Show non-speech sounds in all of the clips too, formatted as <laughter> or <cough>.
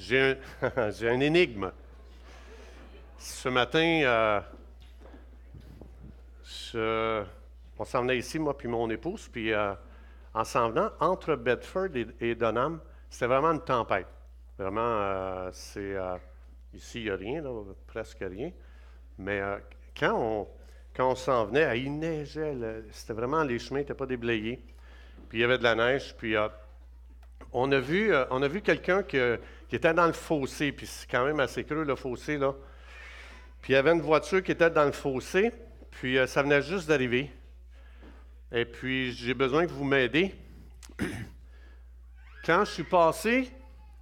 <laughs> J'ai un, énigme. Ce matin, euh, on s'en venait ici, moi puis mon épouse, puis euh, en s'en venant, entre Bedford et, et Dunham, c'était vraiment une tempête. Vraiment, euh, c'est... ici, il n'y a rien, là, presque rien. Mais quand on, quand on s'en venait, euh, il neigeait. C'était vraiment, les chemins n'étaient pas déblayés. Puis il y avait de la neige, puis... on a vu, on a vu quelqu'un que- qui était dans le fossé, puis c'est quand même assez creux le fossé, là. Puis il y avait une voiture qui était dans le fossé, puis euh, ça venait juste d'arriver. Et puis j'ai besoin que vous m'aidiez. <coughs> Quand je suis passé,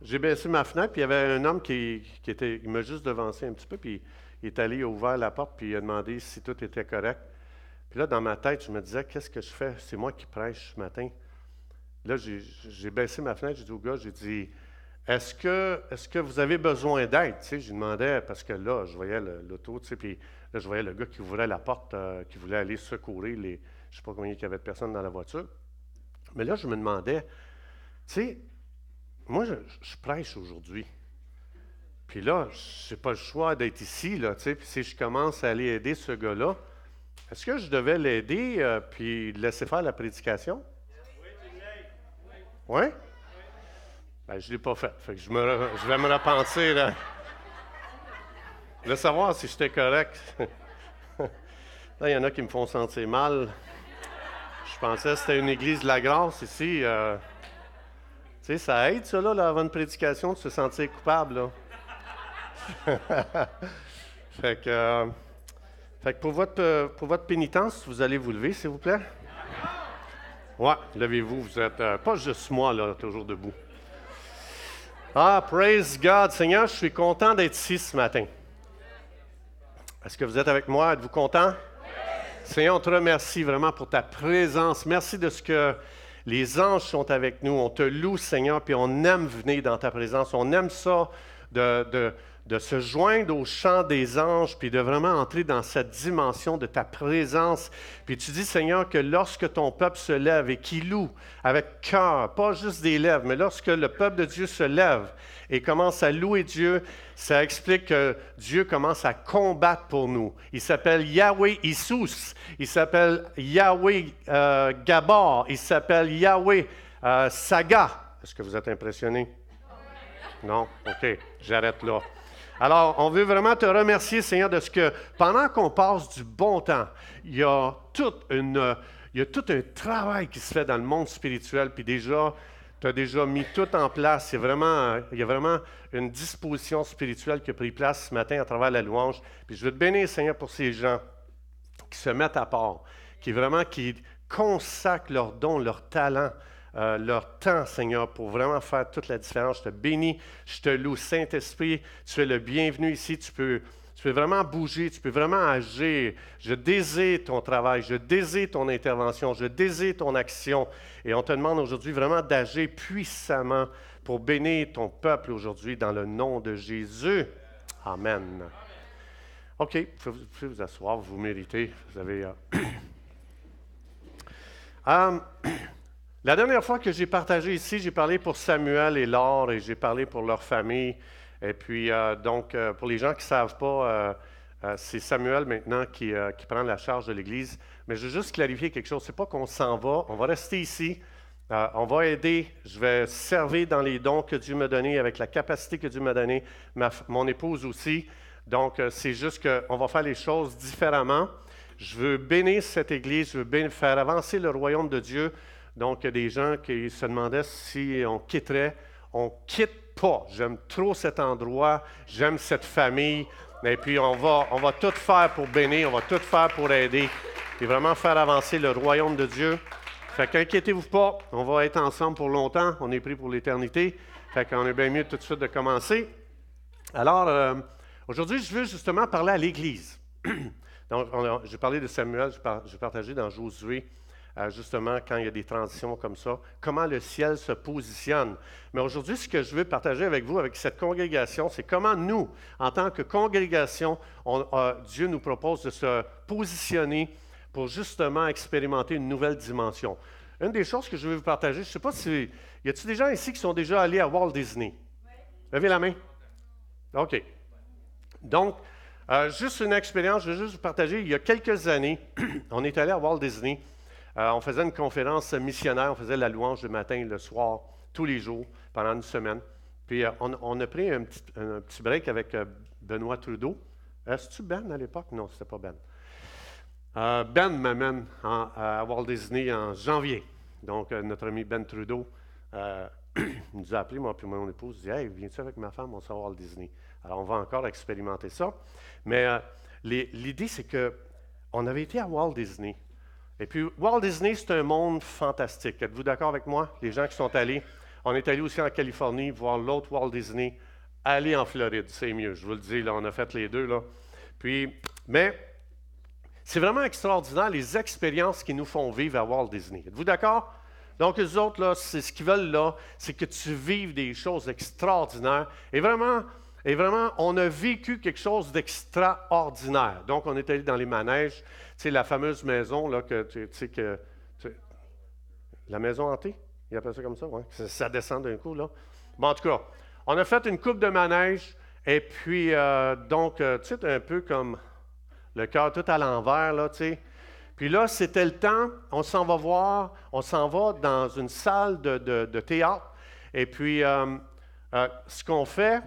j'ai baissé ma fenêtre, puis il y avait un homme qui, qui était, il m'a juste devancé un petit peu, puis il est allé, il a ouvert la porte, puis il a demandé si tout était correct. Puis là, dans ma tête, je me disais, qu'est-ce que je fais? C'est moi qui prêche ce matin. Là, j'ai baissé ma fenêtre, j'ai dit au gars, j'ai dit, est-ce que, est que vous avez besoin d'aide? Tu sais, je lui demandais, parce que là, je voyais l'auto, tu sais, puis là, je voyais le gars qui ouvrait la porte, euh, qui voulait aller secourir les, je ne sais pas combien il y avait de personnes dans la voiture. Mais là, je me demandais, tu sais, moi, je, je prêche aujourd'hui. Puis là, je n'ai pas le choix d'être ici, là, tu sais, puis si je commence à aller aider ce gars-là, est-ce que je devais l'aider euh, puis le laisser faire la prédication? Oui? Ben, je ne l'ai pas fait. Je, vais me repentir. là. De savoir si j'étais correct. <laughs> Là, il y en a qui me font sentir mal. Je pensais que c'était une église de la grâce ici. euh. Tu sais, ça aide, ça, là, là, avant une prédication, de se sentir coupable. <laughs> Fait que, euh, fait que pour, votre, euh, pour votre pénitence, vous allez vous lever, s'il vous plaît? Ouais, levez-vous. Vous êtes pas juste moi, là, toujours debout. Ah, praise God. Seigneur, je suis content d'être ici ce matin. Est-ce que vous êtes avec moi? Êtes-vous content? Seigneur, on te remercie vraiment pour ta présence. Merci de ce que les anges sont avec nous. On te loue, Seigneur, puis on aime venir dans ta présence. On aime ça de, de- de se joindre au chant des anges, puis de vraiment entrer dans cette dimension de ta présence. Puis tu dis, Seigneur, que lorsque ton peuple se lève et qu'il loue avec cœur, pas juste des lèvres, mais lorsque le peuple de Dieu se lève et commence à louer Dieu, ça explique que Dieu commence à combattre pour nous. Il s'appelle Yahweh Isus, il s'appelle Yahweh euh, Gabor, il s'appelle Yahweh euh, Saga. Est-ce que vous êtes impressionné? Non? OK, j'arrête là. Alors, on veut vraiment te remercier, Seigneur, de ce que pendant qu'on passe du bon temps, il y a toute une, il y a tout un travail qui se fait dans le monde spirituel, puis déjà, tu as déjà mis tout en place. C'est vraiment, il y a vraiment une disposition spirituelle qui a pris place ce matin à travers la louange. Puis je veux te bénir, Seigneur, pour ces gens qui se mettent à part, qui vraiment qui consacrent leurs dons, leurs talents, euh, leur temps, Seigneur, pour vraiment faire toute la différence. Je te bénis, je te loue, Saint-Esprit, tu es le bienvenu ici, tu peux, tu peux vraiment bouger, tu peux vraiment agir. Je désire ton travail, je désire ton intervention, je désire ton action. Et on te demande aujourd'hui vraiment d'agir puissamment pour bénir ton peuple aujourd'hui dans le nom de Jésus. Amen. OK, vous pouvez vous, asseoir, vous méritez. Vous avez. euh, Hum, <clears throat> <clears throat> la dernière fois que j'ai partagé ici, j'ai parlé pour Samuel et Laure et j'ai parlé pour leur famille. Et puis, euh, donc, euh, pour les gens qui ne savent pas, euh, c'est Samuel maintenant qui, prend la charge de l'Église. Mais je veux juste clarifier quelque chose. Ce n'est pas qu'on s'en va. On va rester ici. On va aider. Je vais servir dans les dons que Dieu m'a donnés, avec la capacité que Dieu m'a donnée. Mon épouse aussi. Donc, c'est juste qu'on va faire les choses différemment. Je veux bénir cette Église, je veux bénir- faire avancer le royaume de Dieu. Donc, il y a des gens qui se demandaient si on quitterait. On quitte pas. J'aime trop cet endroit, j'aime cette famille. Et puis, on va, on va tout faire pour bénir, on va tout faire pour aider. Et vraiment faire avancer le royaume de Dieu. Fait qu'inquiétez-vous pas, on va être ensemble pour longtemps. On est pris pour l'éternité. Fait qu'on est bien mieux tout de suite de commencer. Alors, euh, aujourd'hui, je veux justement parler à l'Église. <clears throat> Donc, j'ai parlé de Samuel, j'ai par- j'ai partagé dans Josué, justement, quand il y a des transitions comme ça, comment le ciel se positionne. Mais aujourd'hui, ce que je veux partager avec vous, avec cette congrégation, c'est comment nous, en tant que congrégation, on- euh, Dieu nous propose de se positionner pour justement expérimenter une nouvelle dimension. Une des choses que je veux vous partager, je ne sais pas si... Y a-t-il des gens ici qui sont déjà allés à Walt Disney? Levez la main. OK. Donc, euh, juste une expérience, je vais juste vous partager. Il y a quelques années, <clears throat> on est allé à Walt Disney. Euh, on faisait une conférence missionnaire, on faisait la louange le matin, le soir, tous les jours, pendant une semaine. Puis euh, on, a pris un petit, break avec Benoît Trudeau. Est-ce-tu Ben à l'époque? Non, ce n'était pas Ben. ben m'amène à Walt Disney en janvier. Donc, notre ami Ben Trudeau <clears throat> nous a appelé, moi et mon épouse, dit Hey, viens-tu avec ma femme, on va à Walt Disney. Alors, on va encore expérimenter ça. Mais euh, l'idée, c'est qu'on avait été à Walt Disney. Et puis, Walt Disney, c'est un monde fantastique. Êtes-vous d'accord avec moi, les gens qui sont allés? On est allé aussi en Californie voir l'autre Walt Disney. Aller en Floride, c'est mieux, je vous le dis, là, on a fait les deux. Là. Puis, mais c'est vraiment extraordinaire les expériences qui nous font vivre à Walt Disney. Êtes-vous d'accord? Donc, les autres, là, c'est ce qu'ils veulent là, c'est que tu vives des choses extraordinaires. Et vraiment, et vraiment, on a vécu quelque chose d'extraordinaire. Donc, on est allé dans les manèges. La fameuse maison, là, que tu sais, que. la maison hantée, il appelle ça comme ça, oui. Ça, descend d'un coup, là. Bon, en tout cas, on a fait une coupe de manège. Et puis, euh, donc, euh, tu sais, un peu comme le cœur tout à l'envers, là, tu sais. Puis là, c'était le temps, on s'en va voir, on s'en va dans une salle de, théâtre. Et puis, euh, ce qu'on fait,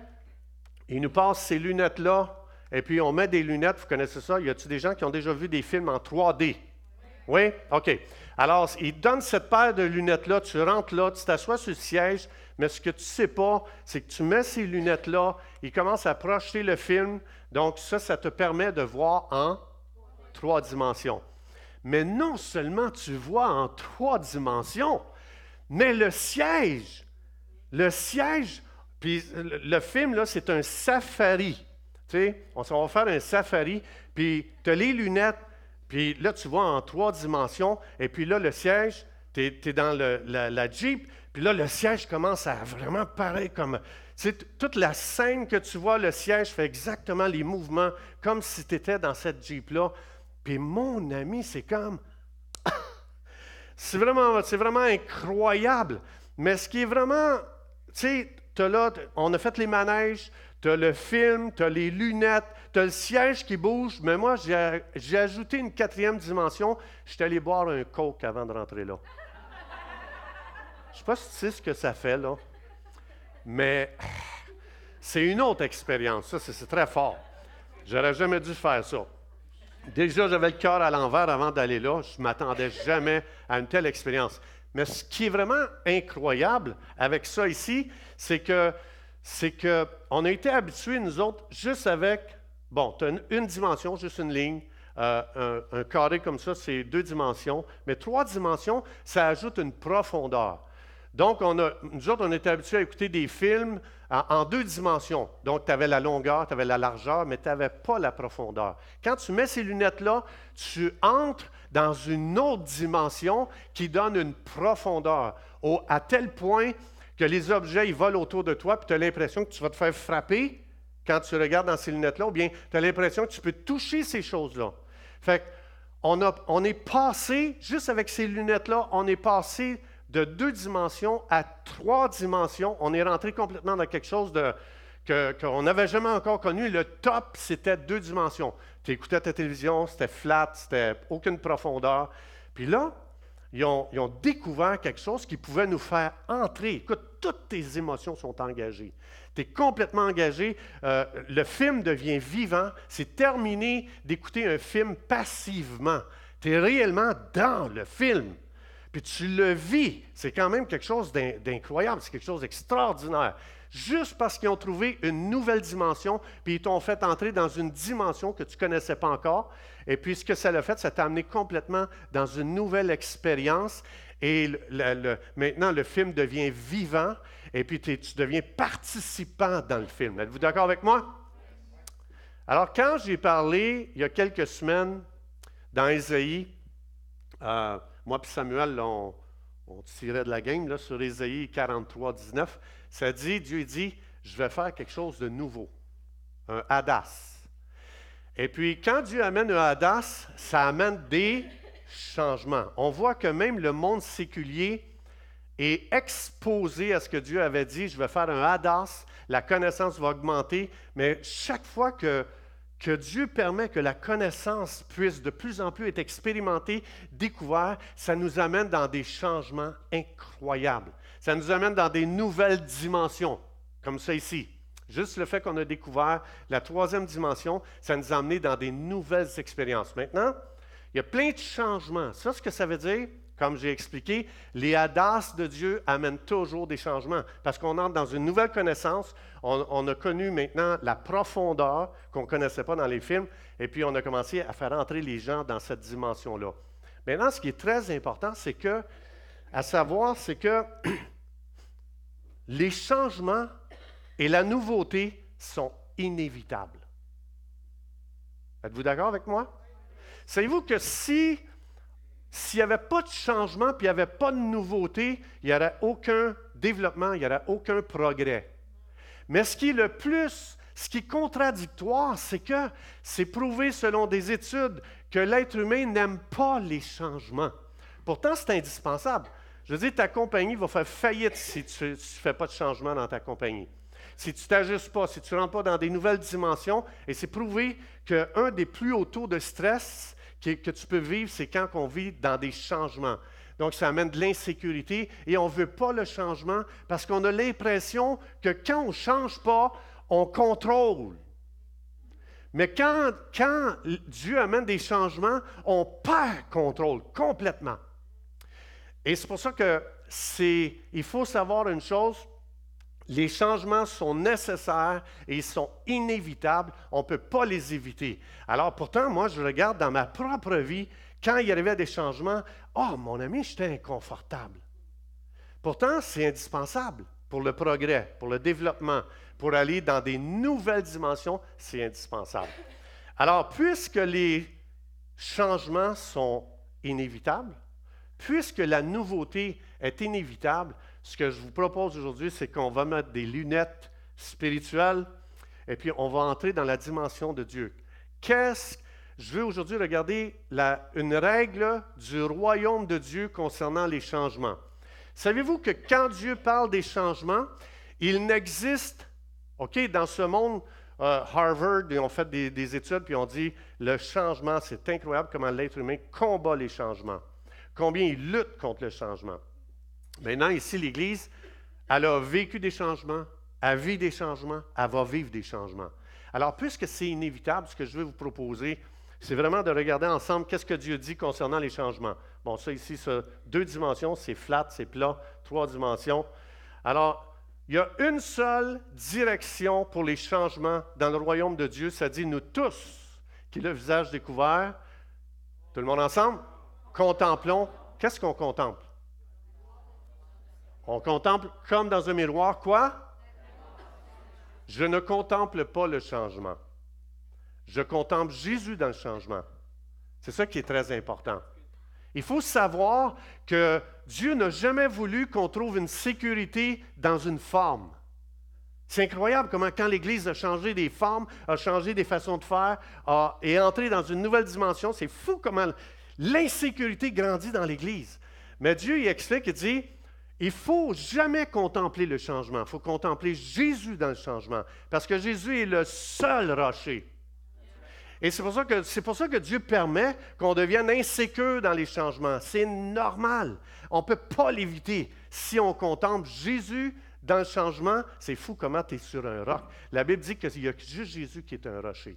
il nous passe ces lunettes-là, et puis on met des lunettes, vous connaissez ça, y a-t-il des gens qui ont déjà vu des films en 3D? Oui? OK. Alors, il donne cette paire de lunettes-là, tu rentres là, tu t'assois sur le siège, mais ce que tu ne sais pas, c'est que tu mets ces lunettes-là, il commence à projeter le film, donc ça, ça te permet de voir en trois dimensions. Mais non seulement tu vois en trois dimensions, mais le siège, le siège puis le film, là, c'est un safari. Tu sais, on va faire un safari, puis tu as les lunettes, puis là, tu vois en trois dimensions, et puis là, le siège, tu es, dans la, Jeep, puis là, le siège commence à vraiment paraître comme. Tu sais, toute la scène que tu vois, le siège fait exactement les mouvements, comme si tu étais dans cette Jeep-là. Puis mon ami, c'est comme. <coughs> c'est vraiment, vraiment incroyable. Mais ce qui est vraiment. Tu sais, là, on a fait les manèges, tu as le film, tu as les lunettes, tu as le siège qui bouge, mais moi, j'ai ajouté une quatrième dimension. Je suis allé boire un coke avant de rentrer là. Je ne sais pas si tu sais ce que ça fait, là, mais c'est une autre expérience. Ça, c'est très fort. J'aurais jamais dû faire ça. Déjà, j'avais le cœur à l'envers avant d'aller là. Je ne m'attendais jamais à une telle expérience. Mais ce qui est vraiment incroyable avec ça ici, c'est que c'est qu'on a été habitués, nous autres, juste avec, bon, tu as une, dimension, juste une ligne, euh, un, carré comme ça, c'est deux dimensions, mais trois dimensions, ça ajoute une profondeur. Donc, on a, nous autres, on était habitués à écouter des films en, deux dimensions. Donc, tu avais la longueur, tu avais la largeur, mais tu n'avais pas la profondeur. Quand tu mets ces lunettes-là, tu entres dans une autre dimension qui donne une profondeur, à tel point que les objets ils volent autour de toi, puis tu as l'impression que tu vas te faire frapper quand tu regardes dans ces lunettes-là, ou bien tu as l'impression que tu peux toucher ces choses-là. Fait on, on est passé, juste avec ces lunettes-là, on est passé de deux dimensions à trois dimensions. On est rentré complètement dans quelque chose de, qu'on n'avait jamais encore connu. Le top, c'était deux dimensions. Tu écoutais ta télévision, c'était flat, c'était aucune profondeur. Puis là, ils ont, découvert quelque chose qui pouvait nous faire entrer. Écoute, toutes tes émotions sont engagées. Tu es complètement engagé. Euh, le film devient vivant. C'est terminé d'écouter un film passivement. Tu es réellement dans le film. Puis tu le vis. C'est quand même quelque chose d'incroyable. C'est quelque chose d'extraordinaire juste parce qu'ils ont trouvé une nouvelle dimension, puis ils t'ont fait entrer dans une dimension que tu ne connaissais pas encore. Et puis ce que ça l'a fait, ça t'a amené complètement dans une nouvelle expérience. Et maintenant, le film devient vivant, et puis tu deviens participant dans le film. Êtes-vous d'accord avec moi? Alors, quand j'ai parlé il y a quelques semaines dans Ésaïe, euh, moi et Samuel, on, tirait de la game là, sur Ésaïe 43, 19. Ça dit, Dieu dit, je vais faire quelque chose de nouveau, un hadas. Et puis, quand Dieu amène un hadas, ça amène des changements. On voit que même le monde séculier et exposé à ce que Dieu avait dit, je vais faire un hadas, la connaissance va augmenter, mais chaque fois que, que Dieu permet que la connaissance puisse de plus en plus être expérimentée, découverte, ça nous amène dans des changements incroyables. Ça nous amène dans des nouvelles dimensions, comme ça ici. Juste le fait qu'on a découvert la troisième dimension, ça nous a amené dans des nouvelles expériences. Maintenant, il y a plein de changements. Ça, ce que ça veut dire, comme j'ai expliqué, les hadas de Dieu amènent toujours des changements parce qu'on entre dans une nouvelle connaissance. On, a connu maintenant la profondeur qu'on ne connaissait pas dans les films et puis on a commencé à faire entrer les gens dans cette dimension-là. Maintenant, ce qui est très important, c'est que, à savoir, c'est que les changements et la nouveauté sont inévitables. Êtes-vous d'accord avec moi? Savez-vous que si s'il n'y avait pas de changement, puis il n'y avait pas de nouveauté, il n'y aurait aucun développement, il n'y aurait aucun progrès. Mais ce qui est le plus, ce qui est contradictoire, c'est que c'est prouvé selon des études que l'être humain n'aime pas les changements. Pourtant, c'est indispensable. Je veux dire, ta compagnie va faire faillite si tu ne fais pas de changement dans ta compagnie. Si tu ne t'ajustes pas, si tu ne rentres pas dans des nouvelles dimensions, et c'est prouvé qu'un des plus hauts taux de stress, que, tu peux vivre, c'est quand on vit dans des changements. Donc, ça amène de l'insécurité et on ne veut pas le changement parce qu'on a l'impression que quand on ne change pas, on contrôle. Mais quand, quand Dieu amène des changements, on perd contrôle complètement. Et c'est pour ça que c'est, il faut savoir une chose, les changements sont nécessaires et ils sont inévitables. On ne peut pas les éviter. Alors pourtant, moi, je regarde dans ma propre vie, quand il y arrivait des changements, oh mon ami, j'étais inconfortable. Pourtant, c'est indispensable pour le progrès, pour le développement, pour aller dans des nouvelles dimensions, c'est indispensable. Alors, puisque les changements sont inévitables, puisque la nouveauté est inévitable, ce que je vous propose aujourd'hui, c'est qu'on va mettre des lunettes spirituelles et puis on va entrer dans la dimension de Dieu. Qu'est-ce je veux aujourd'hui regarder une règle du royaume de Dieu concernant les changements. Savez-vous que quand Dieu parle des changements, il n'existe, OK, dans ce monde, euh, Harvard, ils ont fait des, des études, puis on dit, le changement, c'est incroyable comment l'être humain combat les changements, combien il lutte contre le changement. Maintenant, ici, l'Église, elle a vécu des changements, elle vit des changements, elle va vivre des changements. Alors, puisque c'est inévitable, ce que je vais vous proposer, c'est vraiment de regarder ensemble qu'est-ce que Dieu dit concernant les changements. Bon, ça ici, ça, deux dimensions, c'est flat, c'est plat, trois dimensions. Alors, il y a une seule direction pour les changements dans le royaume de Dieu, ça dit nous tous, qui est le visage découvert. Tout le monde ensemble? Contemplons. Qu'est-ce qu'on contemple? On contemple comme dans un miroir quoi? Je ne contemple pas le changement. Je contemple Jésus dans le changement. C'est ça qui est très important. Il faut savoir que Dieu n'a jamais voulu qu'on trouve une sécurité dans une forme. C'est incroyable comment quand l'Église a changé des formes, a changé des façons de faire, a, est entrée dans une nouvelle dimension. C'est fou comment l'insécurité grandit dans l'Église. Mais Dieu il explique, il dit, il ne faut jamais contempler le changement. Il faut contempler Jésus dans le changement. Parce que Jésus est le seul rocher. Et c'est pour, ça que, c'est pour ça que Dieu permet qu'on devienne insécure dans les changements. C'est normal. On ne peut pas l'éviter. Si on contemple Jésus dans le changement, c'est fou comment tu es sur un roc. La Bible dit qu'il n'y a juste Jésus qui est un rocher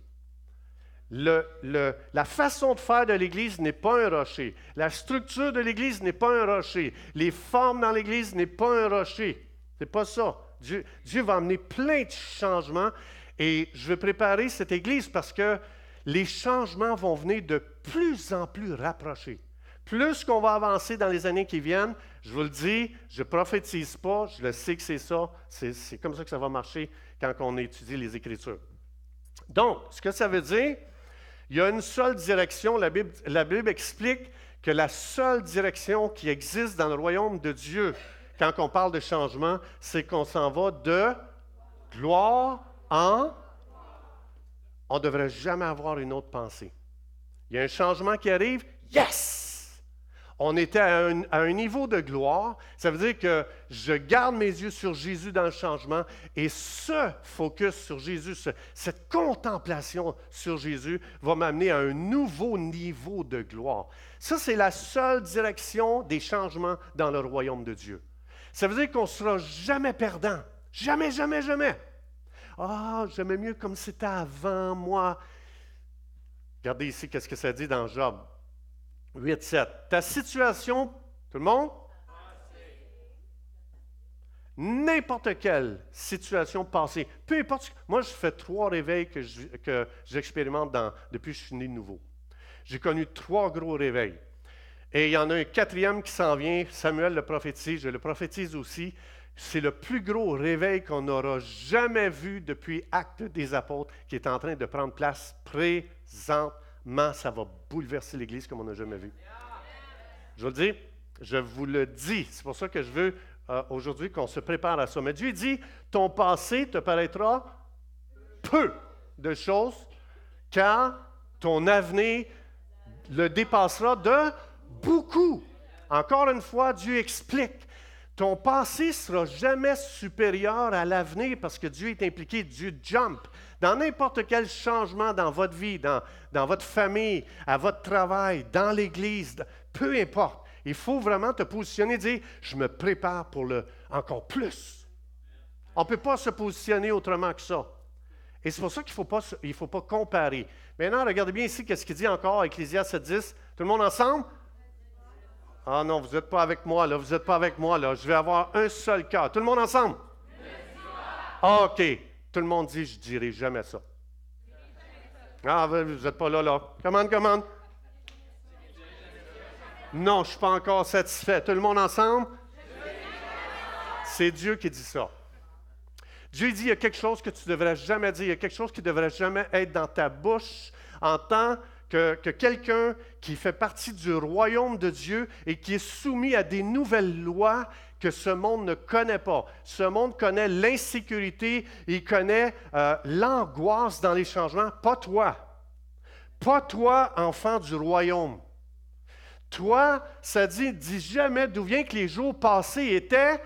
la façon de faire de l'Église n'est pas un rocher. La structure de l'Église n'est pas un rocher. Les formes dans l'Église n'est pas un rocher. C'est pas ça. Dieu, va amener plein de changements et je vais préparer cette Église parce que les changements vont venir de plus en plus rapprochés. Plus qu'on va avancer dans les années qui viennent, je vous le dis, je ne prophétise pas, je le sais que c'est ça, c'est comme ça que ça va marcher quand on étudie les Écritures. Donc, ce que ça veut dire, il y a une seule direction. La Bible, explique que la seule direction qui existe dans le royaume de Dieu, quand on parle de changement, c'est qu'on s'en va de gloire en... On ne devrait jamais avoir une autre pensée. Il y a un changement qui arrive, yes! On était à un, niveau de gloire. Ça veut dire que je garde mes yeux sur Jésus dans le changement et ce focus sur Jésus, cette contemplation sur Jésus va m'amener à un nouveau niveau de gloire. Ça, c'est la seule direction des changements dans le royaume de Dieu. Ça veut dire qu'on ne sera jamais perdant. Jamais, jamais, jamais. Ah, j'aimais mieux comme c'était avant moi. Regardez ici, qu'est-ce que ça dit dans Job? 8, 7. Ta situation, tout le monde? N'importe quelle situation passée, peu importe. Moi, je fais trois réveils que j'expérimente depuis que je suis né nouveau. J'ai connu trois gros réveils. Et il y en a un quatrième qui s'en vient, Samuel le prophétise, je le prophétise aussi. C'est le plus gros réveil qu'on n'aura jamais vu depuis Acte des Apôtres qui est en train de prendre place présentement. Ça va bouleverser l'Église comme on n'a jamais vu. Je vous le dis, je vous le dis. C'est pour ça que je veux euh, aujourd'hui qu'on se prépare à ça. Mais Dieu dit, ton passé te paraîtra peu de choses, car ton avenir le dépassera de beaucoup. Encore une fois, Dieu explique. Ton passé ne sera jamais supérieur à l'avenir parce que Dieu est impliqué, Dieu jump. Dans n'importe quel changement dans votre vie, dans, dans votre famille, à votre travail, dans l'Église, peu importe. Il faut vraiment te positionner et dire, je me prépare pour le encore plus. On ne peut pas se positionner autrement que ça. Et c'est pour ça qu'il ne faut, pas, faut pas comparer. Maintenant, regardez bien ici, qu'est-ce qu'il dit encore, Ecclésias 10. Tout le monde ensemble? Ah non, vous n'êtes pas avec moi, là. Vous n'êtes pas avec moi, là. Je vais avoir un seul cœur. Tout le monde ensemble? OK. Tout le monde dit, je ne dirai jamais ça. Ah, vous n'êtes pas là, là. Commande, commande. Non, je ne suis pas encore satisfait. Tout le monde ensemble? C'est Dieu qui dit ça. Dieu dit, il y a quelque chose que tu ne devrais jamais dire, il y a quelque chose qui ne devrait jamais être dans ta bouche en tant que, quelqu'un qui fait partie du royaume de Dieu et qui est soumis à des nouvelles lois que ce monde ne connaît pas. Ce monde connaît l'insécurité, il connaît euh, l'angoisse dans les changements, pas toi. Pas toi, enfant du royaume. Toi, ça dit, dis jamais d'où vient que les jours passés étaient.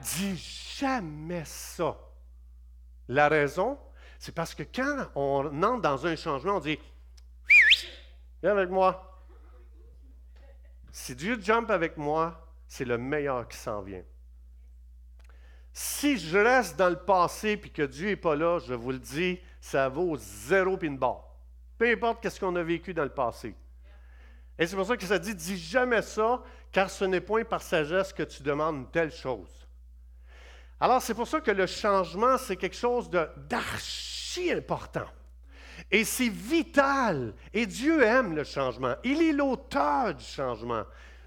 Dis jamais ça. La raison, c'est parce que quand on entre dans un changement, on dit Viens avec moi. Si Dieu jump avec moi, c'est le meilleur qui s'en vient. Si je reste dans le passé et que Dieu n'est pas là, je vous le dis, ça vaut zéro pin barre. Peu importe ce qu'on a vécu dans le passé. Et c'est pour ça que ça dit, dis jamais ça, car ce n'est point par sagesse que tu demandes une telle chose. Alors c'est pour ça que le changement, c'est quelque chose d'archi important. Et c'est vital. Et Dieu aime le changement. Il est l'auteur du changement.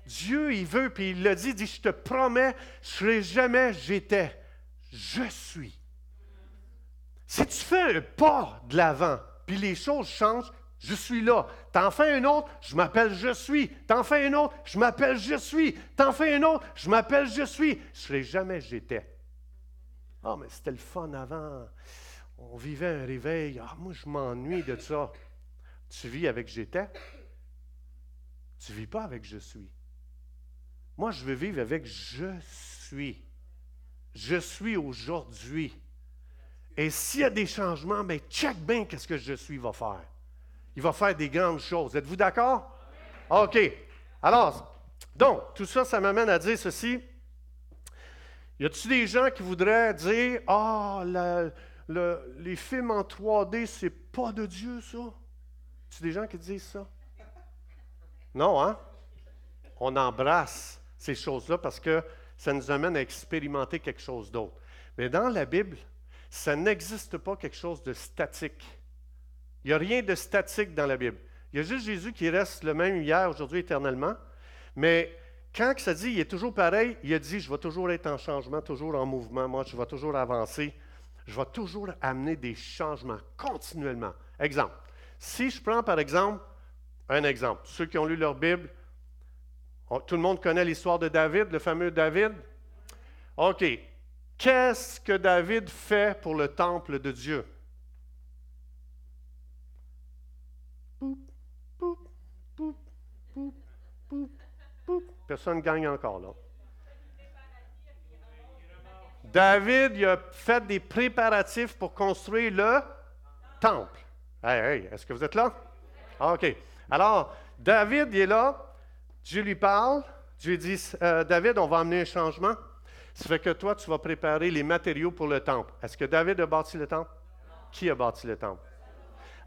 Dieu, il veut, puis il l'a dit, dit, je te promets, je ne serai jamais j'étais. Je suis. Si tu fais un pas de l'avant, puis les choses changent, je suis là. T'en fais un autre, je m'appelle je suis. T'en fais un autre, je m'appelle je suis. T'en fais un autre, je m'appelle je suis. Je serai jamais j'étais. Ah, mais c'était le fun avant on vivait un réveil. Ah, moi, je m'ennuie de ça. Tu vis avec j'étais. Tu ne vis pas avec je suis. Moi, je veux vivre avec je suis. Je suis aujourd'hui. Et s'il y a des changements, mais ben, check bien qu'est-ce que je suis va faire. Il va faire des grandes choses. Êtes-vous d'accord? OK. Alors, donc, tout ça, ça m'amène à dire ceci. Y a-t-il des gens qui voudraient dire Ah, les films en 3D, c'est pas de Dieu, ça? Tu des gens qui disent ça? Non, hein? On embrasse ces choses-là parce que ça nous amène à expérimenter quelque chose d'autre. Mais dans la Bible, ça n'existe pas quelque chose de statique. Il n'y a rien de statique dans la Bible. Il y a juste Jésus qui reste le même hier, aujourd'hui, éternellement. Mais quand ça dit il est toujours pareil, il a dit je vais toujours être en changement, toujours en mouvement, moi je vais toujours avancer je vais toujours amener des changements continuellement. Exemple, si je prends par exemple un exemple, ceux qui ont lu leur Bible, tout le monde connaît l'histoire de David, le fameux David? OK. Qu'est-ce que David fait pour le temple de Dieu? Personne ne gagne encore là. David il a fait des préparatifs pour construire le temple. Hey, hey, est-ce que vous êtes là? Ah, OK. Alors, David il est là. Dieu lui parle. Dieu lui dit euh, David, on va amener un changement. Ça fait que toi, tu vas préparer les matériaux pour le temple. Est-ce que David a bâti le temple? Qui a bâti le temple?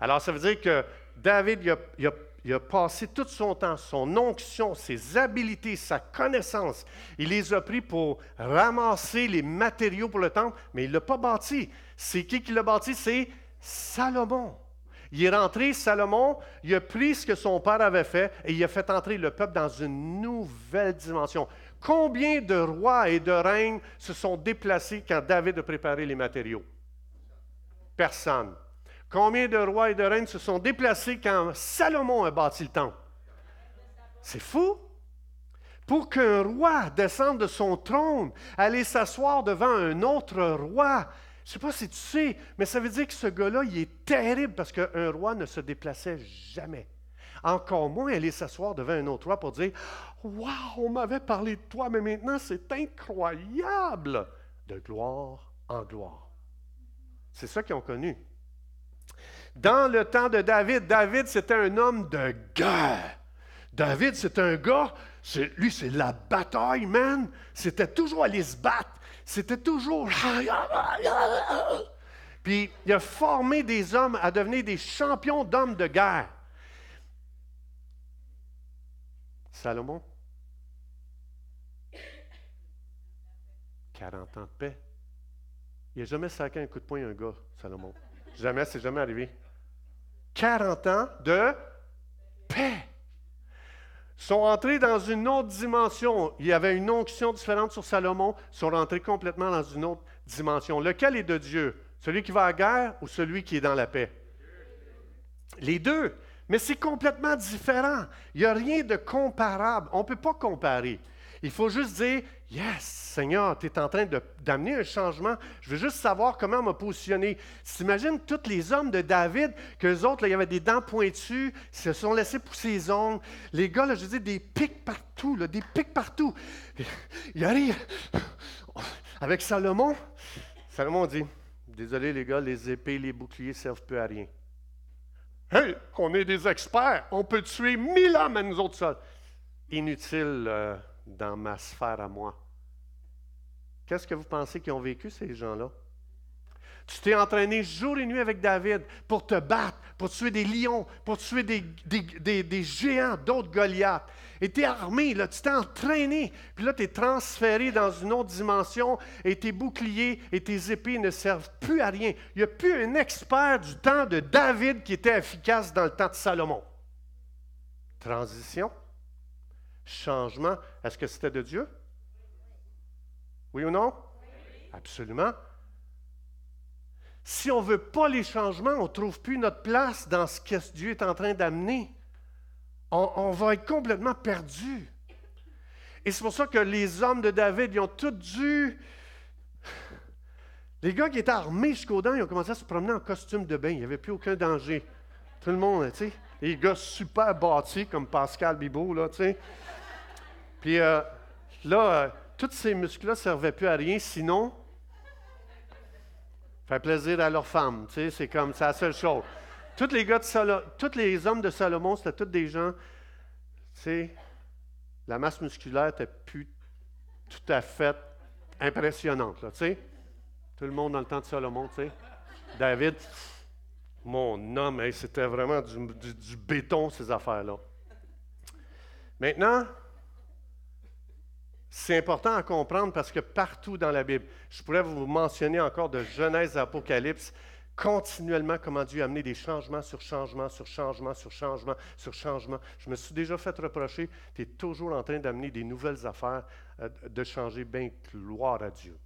Alors, ça veut dire que David, a, il a passé tout son temps, son onction, ses habiletés, sa connaissance. Il les a pris pour ramasser les matériaux pour le temple, mais il ne l'a pas bâti. C'est qui qui l'a bâti? C'est Salomon. Il est rentré, Salomon, il a pris ce que son père avait fait et il a fait entrer le peuple dans une nouvelle dimension. Combien de rois et de reines se sont déplacés quand David a préparé les matériaux? Personne. Combien de rois et de reines se sont déplacés quand Salomon a bâti le temple? C'est fou. Pour qu'un roi descende de son trône, aller s'asseoir devant un autre roi, je ne sais pas si tu sais, mais ça veut dire que ce gars-là, il est terrible parce qu'un roi ne se déplaçait jamais. Encore moins aller s'asseoir devant un autre roi pour dire Waouh, on m'avait parlé de toi, mais maintenant c'est incroyable de gloire en gloire. C'est ça qu'ils ont connu. Dans le temps de David, David, c'était un homme de guerre. David, c'est un gars, lui, c'est la bataille, man. C'était toujours aller se battre. C'était toujours. <laughs> Puis il a formé des hommes à devenir des champions d'hommes de guerre. Salomon, 40 ans de paix. Il n'a jamais sacré un coup de poing à un gars, Salomon. Jamais, c'est jamais arrivé. 40 ans de paix. Ils sont entrés dans une autre dimension. Il y avait une onction différente sur Salomon. Ils sont rentrés complètement dans une autre dimension. Lequel est de Dieu? Celui qui va à guerre ou celui qui est dans la paix? Les deux. Mais c'est complètement différent. Il n'y a rien de comparable. On ne peut pas comparer. Il faut juste dire, Yes, Seigneur, tu es en train d'amener un changement. Je veux juste savoir comment me positionner. T'imagines tous les hommes de David, qu'eux autres, il y avait des dents pointues, ils se sont laissés pousser les ongles. Les gars, là, je dis, des pics partout, là, des pics partout. Il arrive avec Salomon. Salomon dit, désolé les gars, les épées, les boucliers ne servent plus à rien. Hey, on est des experts, on peut tuer mille hommes à nous autres seuls. Inutile. Euh, dans ma sphère à moi. Qu'est-ce que vous pensez qu'ils ont vécu, ces gens-là? Tu t'es entraîné jour et nuit avec David pour te battre, pour tuer des lions, pour tuer des, des, géants, d'autres Goliaths. Et tu es armé, là, tu t'es entraîné. Puis là, tu es transféré dans une autre dimension et tes boucliers et tes épées ne servent plus à rien. Il n'y a plus un expert du temps de David qui était efficace dans le temps de Salomon. Transition changement, est-ce que c'était de Dieu? Oui ou non? Absolument. Si on ne veut pas les changements, on ne trouve plus notre place dans ce que Dieu est en train d'amener. On, va être complètement perdu. Et c'est pour ça que les hommes de David, ils ont tous dû. Les gars qui étaient armés jusqu'aux dents, ils ont commencé à se promener en costume de bain. Il n'y avait plus aucun danger. Tout le monde, tu sais. Les gars super bâtis comme Pascal Bibot, là, tu sais. Puis euh, là, euh, tous ces muscles-là ne servaient plus à rien, sinon faire plaisir à leur femme. Tu sais, c'est comme, c'est la seule chose. Tous les, gars de tous les hommes de Salomon, c'était tous des gens, tu sais, la masse musculaire n'était plus tout à fait impressionnante, là, tu sais. Tout le monde dans le temps de Salomon, tu sais. David, mon homme, c'était vraiment du béton, ces affaires-là. Maintenant, c'est important à comprendre parce que partout dans la Bible, je pourrais vous mentionner encore de Genèse à Apocalypse, continuellement comment Dieu a amené des changements sur changements, sur changements, sur changements, sur changements. Je me suis déjà fait reprocher, tu es toujours en train d'amener des nouvelles affaires, euh, de changer, bien gloire à Dieu.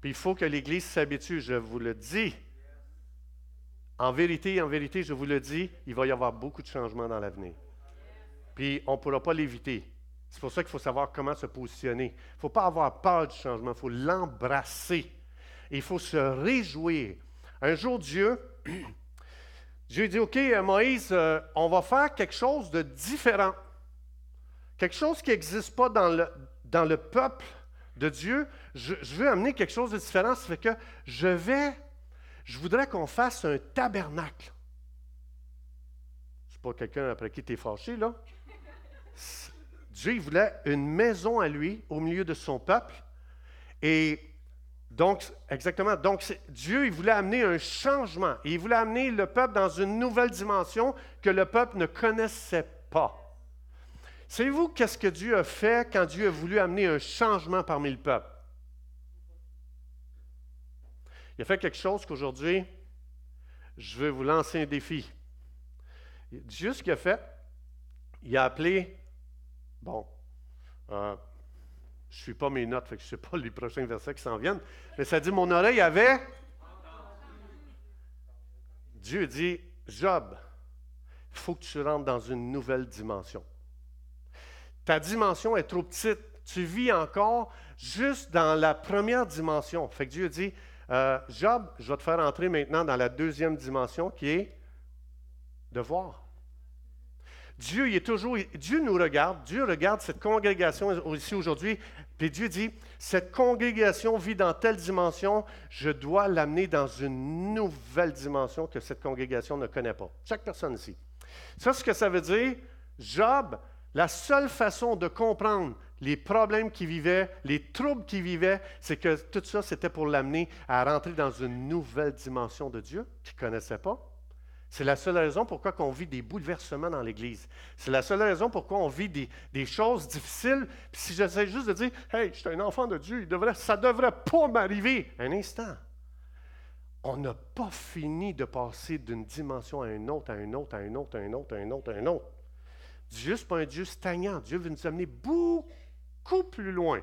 Puis il faut que l'Église s'habitue, je vous le dis. En vérité, en vérité, je vous le dis, il va y avoir beaucoup de changements dans l'avenir. Puis on ne pourra pas l'éviter. C'est pour ça qu'il faut savoir comment se positionner. Il ne faut pas avoir peur du changement, il faut l'embrasser. Il faut se réjouir. Un jour, Dieu, <clears throat> Dieu dit, OK, Moïse, euh, on va faire quelque chose de différent. quelque chose qui n'existe pas dans le, dans le peuple de Dieu, je, veux amener quelque chose de différent. Ça fait que je vais, je voudrais qu'on fasse un tabernacle. C'est pas quelqu'un après qui tu es fâché, là. Dieu il voulait une maison à lui au milieu de son peuple. Et donc, exactement. Donc, Dieu, il voulait amener un changement. il voulait amener le peuple dans une nouvelle dimension que le peuple ne connaissait pas. Savez-vous qu'est-ce que Dieu a fait quand Dieu a voulu amener un changement parmi le peuple? Il a fait quelque chose qu'aujourd'hui, je veux vous lancer un défi. Dieu, ce qu'il a fait, il a appelé, bon, euh, je ne suis pas mes notes, que je ne sais pas les prochains versets qui s'en viennent, mais ça dit, mon oreille avait... Dieu dit, Job, il faut que tu rentres dans une nouvelle dimension. Ta dimension est trop petite. Tu vis encore juste dans la première dimension. Fait que Dieu dit, euh, Job, je vais te faire entrer maintenant dans la deuxième dimension qui est de voir. Dieu, il est toujours, Dieu nous regarde, Dieu regarde cette congrégation ici aujourd'hui, puis Dieu dit, cette congrégation vit dans telle dimension, je dois l'amener dans une nouvelle dimension que cette congrégation ne connaît pas. Chaque personne ici. Ça, ce que ça veut dire, Job, la seule façon de comprendre les problèmes qu'il vivait, les troubles qu'il vivait, c'est que tout ça, c'était pour l'amener à rentrer dans une nouvelle dimension de Dieu qu'il ne connaissait pas. C'est la seule raison pourquoi on vit des bouleversements dans l'Église. C'est la seule raison pourquoi on vit des, choses difficiles. Puis si j'essaie juste de dire, Hey, je suis un enfant de Dieu, ça ne devrait pas m'arriver. Un instant. On n'a pas fini de passer d'une dimension à une autre, à une autre, à une autre, à une autre, à une autre, à une autre. Dieu, ce n'est pas un Dieu stagnant. Dieu veut nous amener beaucoup plus loin.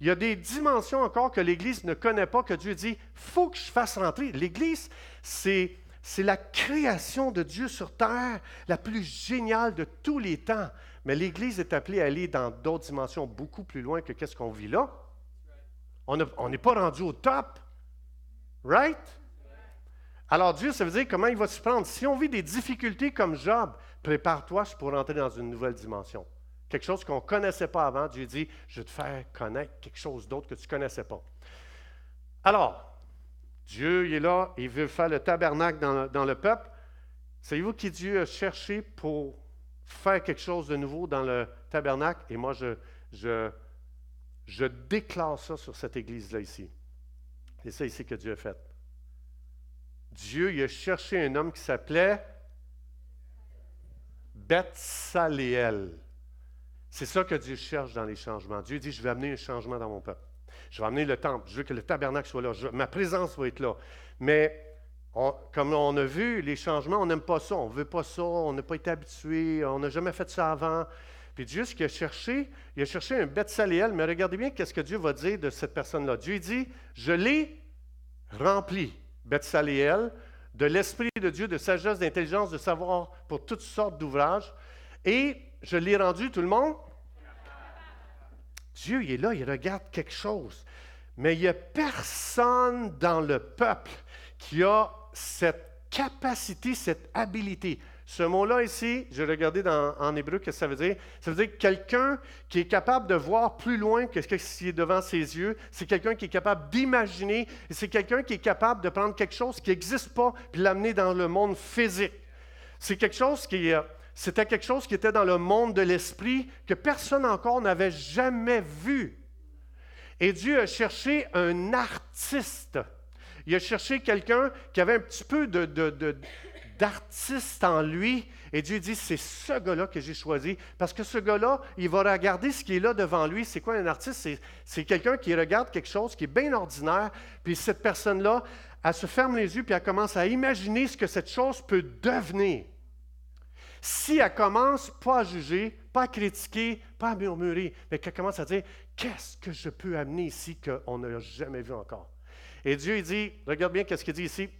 Il y a des dimensions encore que l'Église ne connaît pas, que Dieu dit, faut que je fasse rentrer. L'Église, c'est, la création de Dieu sur terre la plus géniale de tous les temps. Mais l'Église est appelée à aller dans d'autres dimensions beaucoup plus loin que qu'est-ce qu'on vit là. On n'est pas rendu au top. Right? Alors Dieu, ça veut dire comment il va se prendre? Si on vit des difficultés comme Job, prépare-toi pour entrer dans une nouvelle dimension. Quelque chose qu'on ne connaissait pas avant. Dieu dit, je vais te faire connaître quelque chose d'autre que tu ne connaissais pas. Alors, Dieu il est là, il veut faire le tabernacle dans, le peuple. Savez-vous qui Dieu a cherché pour faire quelque chose de nouveau dans le tabernacle? Et moi, je, je, déclare ça sur cette église-là ici. C'est ça ici que Dieu a fait. Dieu il a cherché un homme qui s'appelait Betsaléel. C'est ça que Dieu cherche dans les changements. Dieu dit, je vais amener un changement dans mon peuple. Je vais amener le temple. Je veux que le tabernacle soit là. ma présence va être là. Mais comme on a vu, les changements, on n'aime pas ça. On ne veut pas ça. On n'a pas été habitué. On n'a jamais fait ça avant. Puis Dieu, ce qu'il a cherché, il a cherché un Betsaléel. Mais regardez bien qu'est-ce que Dieu va dire de cette personne-là. Dieu dit, je l'ai rempli, Betsaléel, de l'Esprit de Dieu, de sagesse, d'intelligence, de savoir pour toutes sortes d'ouvrages. Et je l'ai rendu, tout le monde? Dieu, il est là, il regarde quelque chose. Mais il n'y a personne dans le peuple qui a cette capacité, cette habilité. Ce mot-là ici, j'ai regardé dans, en hébreu, qu'est-ce que ça veut dire? Ça veut dire quelqu'un qui est capable de voir plus loin que ce qui est devant ses yeux. C'est quelqu'un qui est capable d'imaginer. C'est quelqu'un qui est capable de prendre quelque chose qui n'existe pas puis l'amener dans le monde physique. C'est quelque chose qui C'était quelque chose qui était dans le monde de l'esprit que personne encore n'avait jamais vu. Et Dieu a cherché un artiste. Il a cherché quelqu'un qui avait un petit peu de, d'artiste en lui. Et Dieu dit, c'est ce gars-là que j'ai choisi. Parce que ce gars-là, il va regarder ce qui est là devant lui. C'est quoi un artiste? C'est quelqu'un qui regarde quelque chose qui est bien ordinaire. Puis cette personne-là, elle se ferme les yeux, puis elle commence à imaginer ce que cette chose peut devenir. Si elle commence pas à juger, pas à critiquer, pas à murmurer, mais qu'elle commence à dire, qu'est-ce que je peux amener ici qu'on n'a jamais vu encore? Et Dieu, il dit, regarde bien qu'est-ce qu'il dit ici.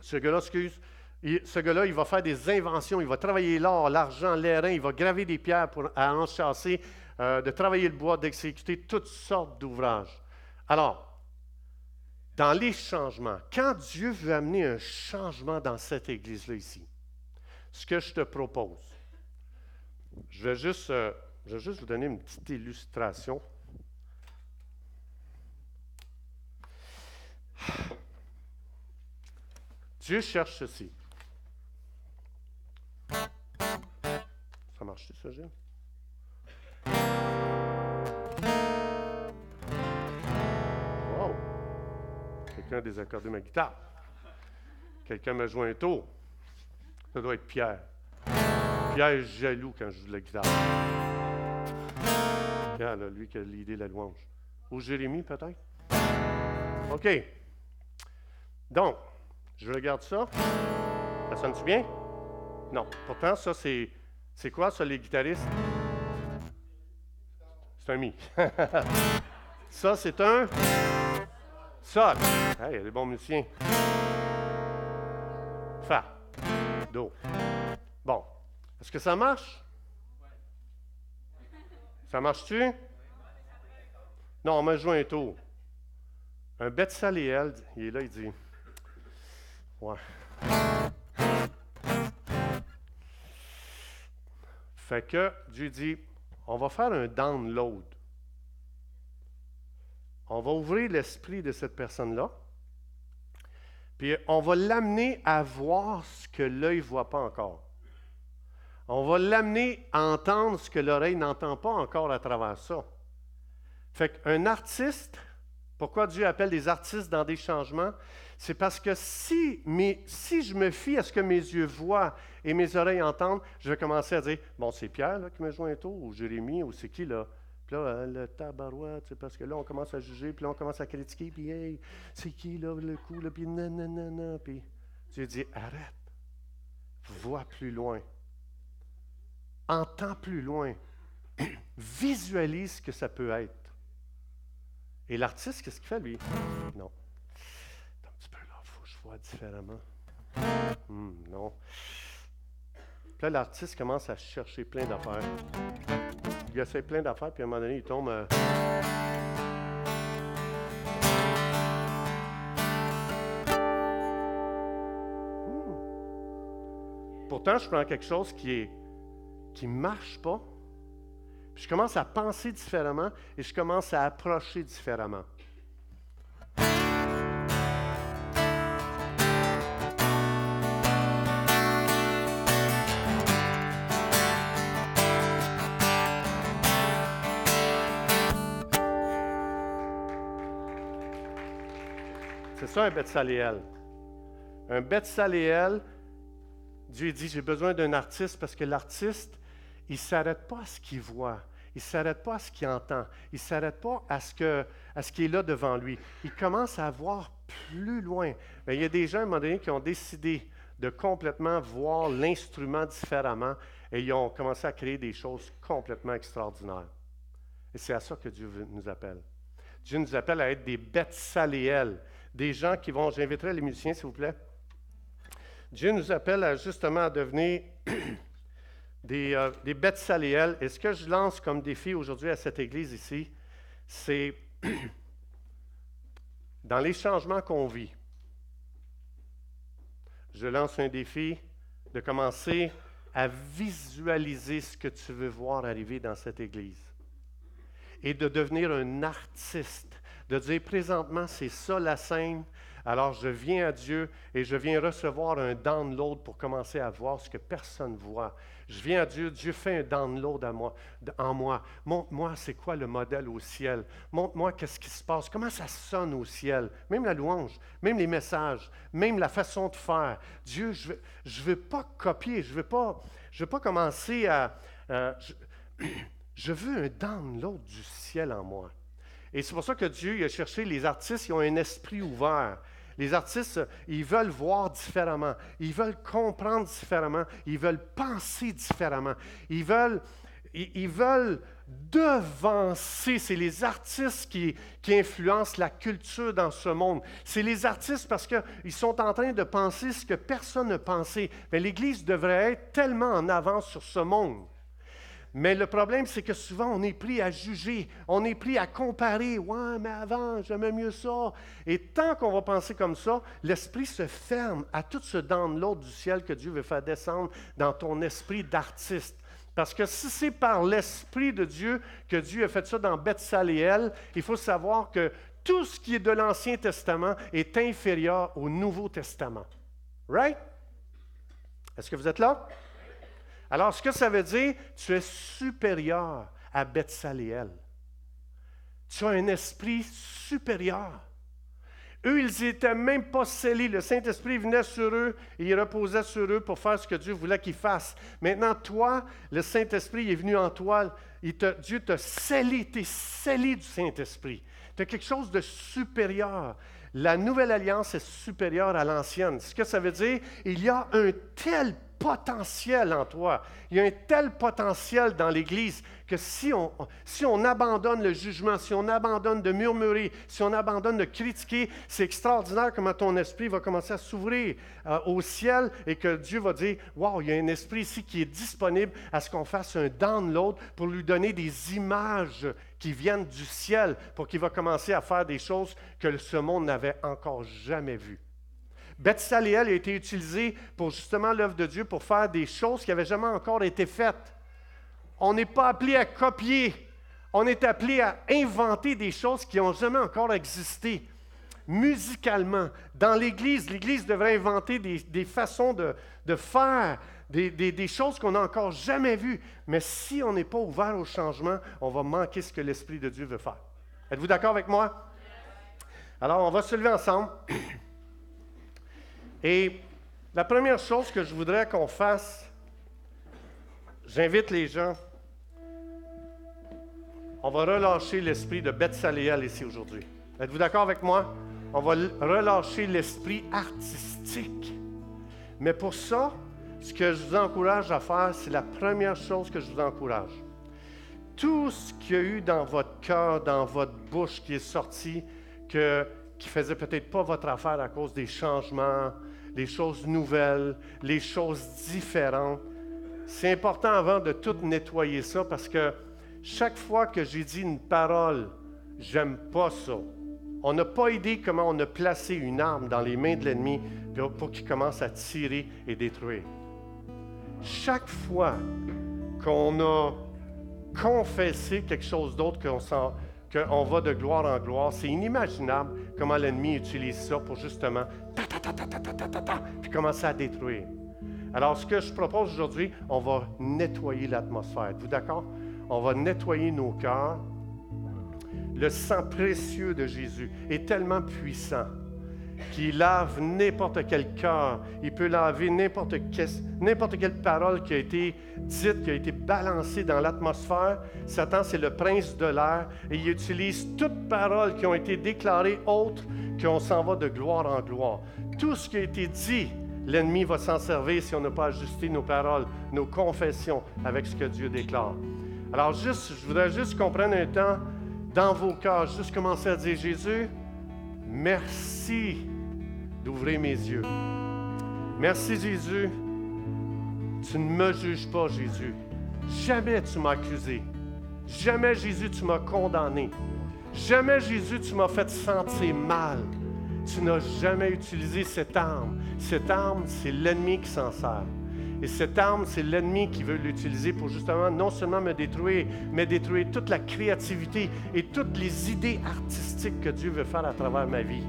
Ce gars-là, excuse, ce gars-là, il va faire des inventions, il va travailler l'or, l'argent, l'airain, il va graver des pierres pour à enchasser, euh, de travailler le bois, d'exécuter toutes sortes d'ouvrages. Alors, dans les changements, quand Dieu veut amener un changement dans cette église-là ici, ce que je te propose, Je vais juste, euh, je vais juste vous donner une petite illustration. Dieu cherche ceci. Ça marche, ça, Gilles? Wow! Quelqu'un a désaccordé ma guitare. Quelqu'un m'a joué un tour. Ça doit être Pierre. Pierre est jaloux quand je joue de la guitare. Pierre, là, lui qui a l'idée la louange. Ou Jérémie, peut-être? OK. Donc, je regarde ça. Ça sonne-tu bien? Non. Pourtant, ça, c'est. C'est quoi, ça, les guitaristes? C'est un mi. <laughs> ça, c'est un. Sol. Hey, il y a des bons musiciens. Bon. Est-ce que ça marche? Ça marche-tu? Non, on m'a joué un tour. Un Betsaléel, il est là, il dit Ouais. Fait que Dieu dit on va faire un download. On va ouvrir l'esprit de cette personne-là. Puis on va l'amener à voir ce que l'œil ne voit pas encore. On va l'amener à entendre ce que l'oreille n'entend pas encore à travers ça. Fait qu'un artiste, pourquoi Dieu appelle des artistes dans des changements? C'est parce que si, je me fie à ce que mes yeux voient et mes oreilles entendent, je vais commencer à dire, bon, c'est Pierre qui me joint un tour, ou Jérémie, ou c'est qui là? Puis là, euh, le tabarouette, parce que là, on commence à juger, puis là, on commence à critiquer, puis hey, c'est qui là, le coup, là, puis nanana, puis Dieu dit, arrête, vois plus loin, entends plus loin, <clears throat> visualise ce que ça peut être. Et l'artiste, qu'est-ce qu'il fait, lui? Non différemment. Hmm, non. Puis là, l'artiste commence à chercher plein d'affaires. Il essaie plein d'affaires, puis à un moment donné, il tombe. Euh. Pourtant, je prends quelque chose qui est qui marche pas. Puis je commence à penser différemment et je commence à approcher différemment. Ça un Betsaléel. Un Betsaléel, Dieu dit, j'ai besoin d'un artiste parce que l'artiste, il ne s'arrête pas à ce qu'il voit. Il ne s'arrête pas à ce qu'il entend. Il ne s'arrête pas à ce, que, qui est là devant lui. Il commence à voir plus loin. Mais il y a des gens, à un moment donné, qui ont décidé de complètement voir l'instrument différemment et ils ont commencé à créer des choses complètement extraordinaires. Et c'est à ça que Dieu nous appelle. Dieu nous appelle à être des Betsaléel, des gens qui vont, j'inviterai les musiciens s'il vous plaît. Dieu nous appelle à, justement à devenir <clears throat> des, euh, des bêtes saléelles. Et ce que je lance comme défi aujourd'hui à cette église ici, c'est <clears throat> dans les changements qu'on vit, je lance un défi de commencer à visualiser ce que tu veux voir arriver dans cette église et de devenir un artiste de dire présentement, c'est ça la scène. Alors je viens à Dieu et je viens recevoir un download pour commencer à voir ce que personne voit. Je viens à Dieu, Dieu fait un download à moi, en moi. Montre-moi c'est quoi le modèle au ciel? Montre-moi qu'est-ce qui se passe, comment ça sonne au ciel? Même la louange, même les messages, même la façon de faire. Dieu, je ne veux, veux, pas copier, je ne veux, pas, je veux pas commencer à... je, <clears throat> je veux un download du ciel en moi. Et c'est pour ça que Dieu a cherché les artistes qui ont un esprit ouvert. Les artistes, ils veulent voir différemment, ils veulent comprendre différemment, ils veulent penser différemment, ils veulent, ils, veulent devancer. C'est les artistes qui, qui influencent la culture dans ce monde. C'est les artistes parce qu'ils sont en train de penser ce que personne ne pensait. Mais l'Église devrait être tellement en avance sur ce monde. Mais le problème, c'est que souvent, on est pris à juger, on est pris à comparer. Ouais, mais avant, j'aimais mieux ça. Et tant qu'on va penser comme ça, l'esprit se ferme à tout ce download du ciel que Dieu veut faire descendre dans ton esprit d'artiste. Parce que si c'est par l'Esprit de Dieu que Dieu a fait ça dans Bethsaléel, il faut savoir que tout ce qui est de l'Ancien Testament est inférieur au Nouveau Testament. Right? Est-ce que vous êtes là? Alors, ce que ça veut dire, tu es supérieur à Bethsaléel. Tu as un esprit supérieur. Eux, ils n'étaient même pas scellés. Le Saint-Esprit venait sur eux et il reposait sur eux pour faire ce que Dieu voulait qu'ils fassent. Maintenant, toi, le Saint-Esprit est venu en toi. Dieu t'a scellé, tu es scellé du Saint-Esprit. Tu as quelque chose de supérieur. La nouvelle alliance est supérieure à l'ancienne. Ce que ça veut dire, il y a un tel potentiel en toi. Il y a un tel potentiel dans l'Église que si on, si on abandonne le jugement, si on abandonne de murmurer, si on abandonne de critiquer, c'est extraordinaire comment ton esprit va commencer à s'ouvrir euh, au ciel et que Dieu va dire, wow, il y a un esprit ici qui est disponible à ce qu'on fasse un download pour lui donner des images qui viennent du ciel pour qu'il va commencer à faire des choses que ce monde n'avait encore jamais vues. Bethsaléel a été utilisé pour justement l'œuvre de Dieu pour faire des choses qui n'avaient jamais encore été faites. On n'est pas appelé à copier, on est appelé à inventer des choses qui n'ont jamais encore existé. Musicalement, dans l'Église, l'Église devrait inventer des, façons de, faire, des, choses qu'on n'a encore jamais vues. Mais si on n'est pas ouvert au changement, on va manquer ce que l'Esprit de Dieu veut faire. Êtes-vous d'accord avec moi? Alors, on va se lever ensemble. Et la première chose que je voudrais qu'on fasse, j'invite les gens, on va relâcher l'esprit de Bethsaléal ici aujourd'hui. Êtes-vous d'accord avec moi? On va relâcher l'esprit artistique. Mais pour ça, ce que je vous encourage à faire, c'est la première chose que je vous encourage. Tout ce qu'il y a eu dans votre cœur, dans votre bouche qui est sorti, que, qui faisait peut-être pas votre affaire à cause des changements, les choses nouvelles, les choses différentes. C'est important avant de tout nettoyer ça parce que chaque fois que j'ai dit une parole, j'aime pas ça. On n'a pas idée comment on a placé une arme dans les mains de l'ennemi pour qu'il commence à tirer et détruire. Chaque fois qu'on a confessé quelque chose d'autre qu'on va de gloire en gloire, c'est inimaginable comment l'ennemi utilise ça pour justement puis commencer à détruire. Alors, ce que je propose aujourd'hui, on va nettoyer l'atmosphère. Êtes-vous d'accord? On va nettoyer nos cœurs. Le sang précieux de Jésus est tellement puissant qu'il lave n'importe quel cœur. Il peut laver n'importe, n'importe quelle parole qui a été dite, qui a été balancée dans l'atmosphère. Satan, c'est le prince de l'air et il utilise toutes paroles qui ont été déclarées autres qu'on s'en va de gloire en gloire. Tout ce qui a été dit, l'ennemi va s'en servir si on n'a pas ajusté nos paroles, nos confessions avec ce que Dieu déclare. Alors, juste, je voudrais juste qu'on prenne un temps dans vos cœurs, juste commencer à dire Jésus, merci d'ouvrir mes yeux. Merci Jésus. Tu ne me juges pas, Jésus. Jamais tu m'as accusé. Jamais, Jésus, tu m'as condamné. Jamais, Jésus, tu m'as fait sentir mal. Tu n'as jamais utilisé cette arme. Cette arme, c'est l'ennemi qui s'en sert. Et cette arme, c'est l'ennemi qui veut l'utiliser pour justement non seulement me détruire, mais détruire toute la créativité et toutes les idées artistiques que Dieu veut faire à travers ma vie.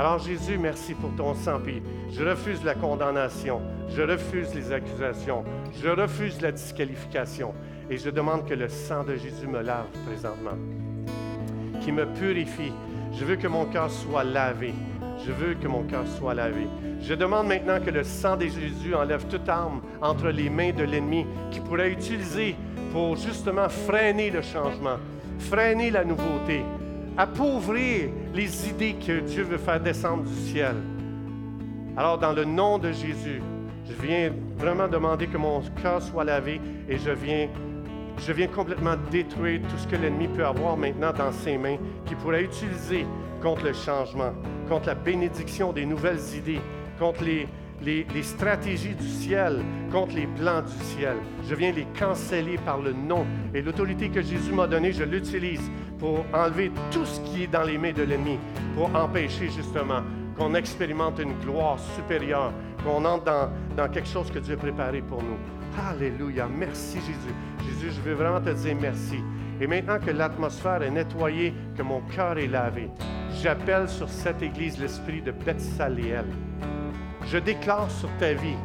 Alors Jésus, merci pour ton sang. Puis je refuse la condamnation, je refuse les accusations, je refuse la disqualification. Et je demande que le sang de Jésus me lave présentement, qui me purifie. Je veux que mon cœur soit lavé. Je veux que mon cœur soit lavé. Je demande maintenant que le sang de Jésus enlève toute arme entre les mains de l'ennemi qui pourrait utiliser pour justement freiner le changement, freiner la nouveauté, appauvrir les idées que Dieu veut faire descendre du ciel. Alors, dans le nom de Jésus, je viens vraiment demander que mon cœur soit lavé et je viens, je viens complètement détruire tout ce que l'ennemi peut avoir maintenant dans ses mains, qui pourrait utiliser contre le changement, contre la bénédiction des nouvelles idées, contre les, les, les, stratégies du ciel, contre les plans du ciel. Je viens les canceller par le nom. Et l'autorité que Jésus m'a donnée, je l'utilise pour enlever tout ce qui est dans les mains de l'ennemi, pour empêcher justement qu'on expérimente une gloire supérieure, qu'on entre dans, dans quelque chose que Dieu a préparé pour nous. Alléluia. Merci Jésus. Jésus, je veux vraiment te dire merci. Et maintenant que l'atmosphère est nettoyée, que mon cœur est lavé, j'appelle sur cette église l'esprit de Bethsaléel. Je déclare sur ta vie,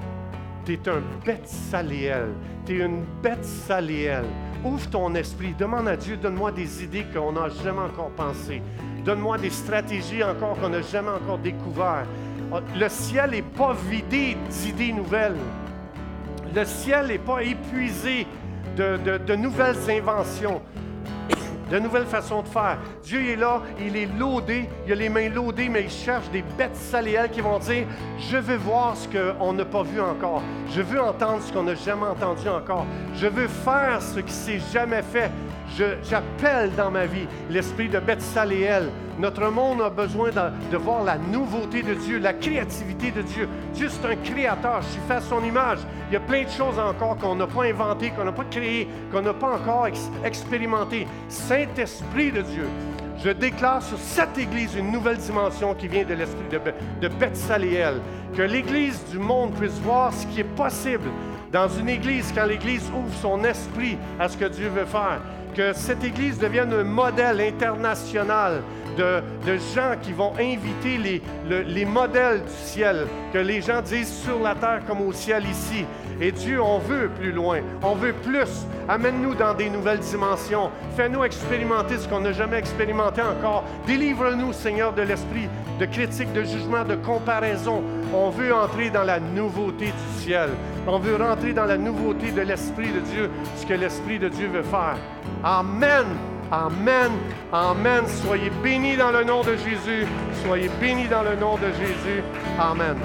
tu es un Bethsaléel. Tu es une Bethsaléel. Ouvre ton esprit, demande à Dieu, donne-moi des idées qu'on n'a jamais encore pensées. Donne-moi des stratégies encore qu'on n'a jamais encore découvertes. Ah, le ciel n'est pas vidé d'idées nouvelles. Le ciel n'est pas épuisé de, de nouvelles inventions de nouvelles façons de faire. Dieu est là, il est laudé, il a les mains laudées, mais il cherche des bêtes saléelles qui vont dire Je veux voir ce qu'on n'a pas vu encore. Je veux entendre ce qu'on n'a jamais entendu encore. Je veux faire ce qui s'est jamais fait. J'appelle dans ma vie l'esprit de Saléel. Notre monde a besoin de, voir la nouveauté de Dieu, la créativité de Dieu. Dieu, c'est un créateur. Je suis fait à son image. Il y a plein de choses encore qu'on n'a pas inventées, qu'on n'a pas créées, qu'on n'a pas encore expérimentées. Saint-Esprit de Dieu, je déclare sur cette Église une nouvelle dimension qui vient de l'esprit de, de Saléel. Que l'Église du monde puisse voir ce qui est possible dans une Église quand l'Église ouvre son esprit à ce que Dieu veut faire que cette Église devienne un modèle international de, gens qui vont inviter les, les modèles du ciel, que les gens disent sur la terre comme au ciel ici. Et Dieu, on veut plus loin, on veut plus. Amène-nous dans des nouvelles dimensions. Fais-nous expérimenter ce qu'on n'a jamais expérimenté encore. Délivre-nous, Seigneur, de l'esprit de critique, de jugement, de comparaison. On veut entrer dans la nouveauté du ciel. On veut rentrer dans la nouveauté de l'Esprit de Dieu, ce que l'Esprit de Dieu veut faire. Amen. Amen. Amen. Soyez bénis dans le nom de Jésus. Soyez bénis dans le nom de Jésus. Amen.